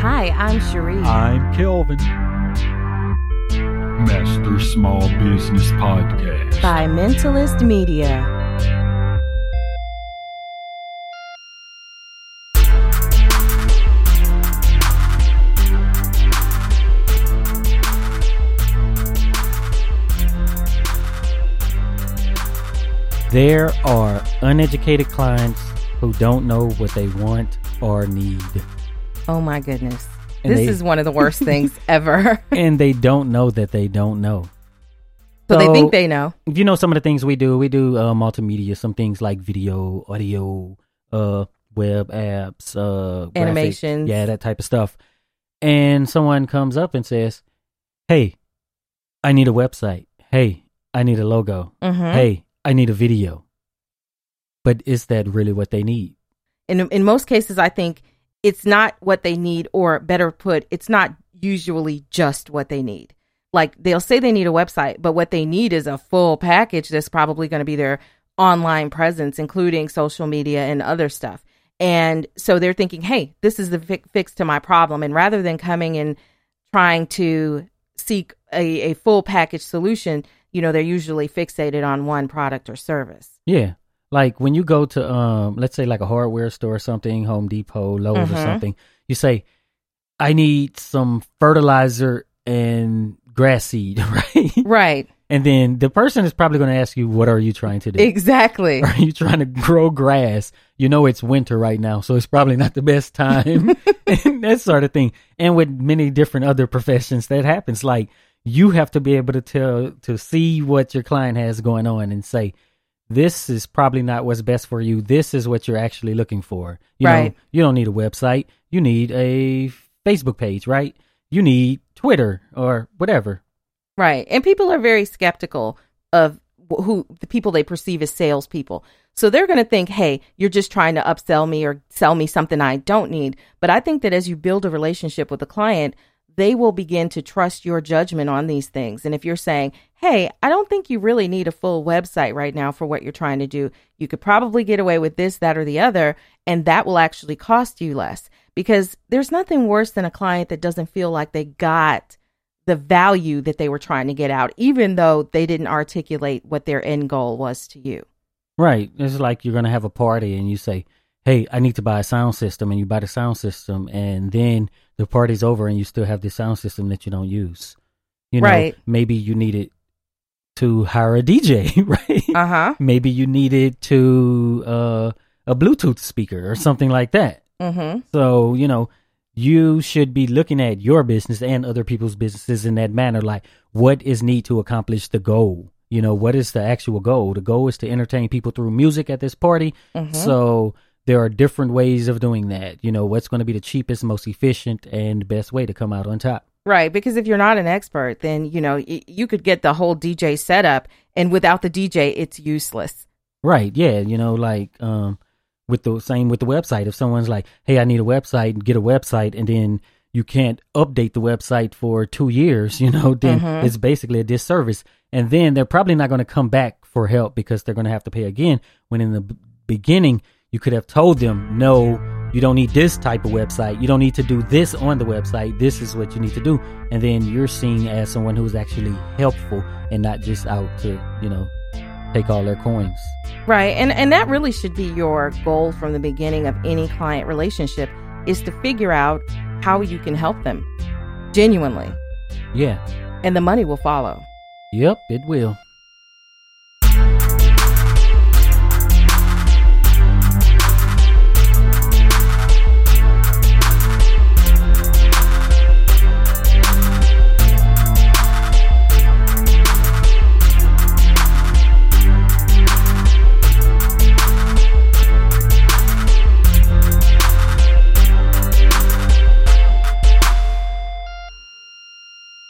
Hi, I'm Cherie. I'm Kelvin. Master Small Business Podcast. by Mentalist Media. There are uneducated clients who don't know what they want or need. Oh my goodness. And this they- is one of the worst things ever. and they don't know that they don't know. So they think they know. You know some of the things we do. We do uh, multimedia, some things like video, audio, uh, web apps, uh, Animations. yeah, that type of stuff. And someone comes up and says, "Hey, I need a website. Hey, I need a logo. Mhm. Hey, I need a video." But is that really what they need? in in most cases I think it's not what they need or better put it's not usually just what they need. Like they'll say they need a website, but what they need is a full package that's probably going to be their online presence including social media and other stuff. And so they're thinking, "Hey, this is the fi- fix to my problem." And rather than coming and trying to seek a, a full package solution, you know, they're usually fixated on one product or service. Yeah. Like when you go to um let's say like a hardware store or something, Home Depot, Lowe's or Mhm. something, you say, I need some fertilizer and grass seed, right? Right. and then the person is probably gonna ask you, What are you trying to do? Exactly. Are you trying to grow grass? You know it's winter right now, so it's probably not the best time. and that sort of thing. And with many different other professions that happens. Like you have to be able to tell to see what your client has going on and say, This is probably not what's best for you. This is what you're actually looking for. You Right. know, you don't need a website. You need a Facebook page, right? You need Twitter or whatever. Right. And people are very skeptical of who the people they perceive as salespeople. So they're going to think, hey, you're just trying to upsell me or sell me something I don't need. But I think that as you build a relationship with a client, they will begin to trust your judgment on these things. And if you're saying, hey, I don't think you really need a full website right now for what you're trying to do, you could probably get away with this, that, or the other, and that will actually cost you less. Because there's nothing worse than a client that doesn't feel like they got the value that they were trying to get out, even though they didn't articulate what their end goal was to you. Right. It's like you're going to have a party and you say, Hey, I need to buy a sound system. And you buy the sound system. And then the party's over and you still have the sound system that you don't use. You know, Right. maybe you need it to hire a DJ, right? Uh huh. maybe you needed to, uh, a Bluetooth speaker or something like that. Mm-hmm. So, you know, you should be looking at your business and other people's businesses in that manner. Like, what is need to accomplish the goal? You know, what is the actual goal? The goal is to entertain people through music at this party. Mhm. So, there are different ways of doing that. You know, what's going to be the cheapest, most efficient, and best way to come out on top? Right. Because if you're not an expert, then, you know, y- you could get the whole DJ setup, and without the DJ, it's useless. Right. Yeah. You know, like um with the same with the website. If someone's like, Hey, I need a website, get a website and then you can't update the website for two years, you know, then Mhm. it's basically a disservice. And then they're probably not going to come back for help because they're going to have to pay again. When in the b- beginning, you could have told them, no, you don't need this type of website. You don't need to do this on the website. This is what you need to do. And then you're seen as someone who's actually helpful and not just out to, you know, take all their coins. Right. And and that really should be your goal from the beginning of any client relationship is to figure out how you can help them genuinely. Yeah. And the money will follow. Yep, it will.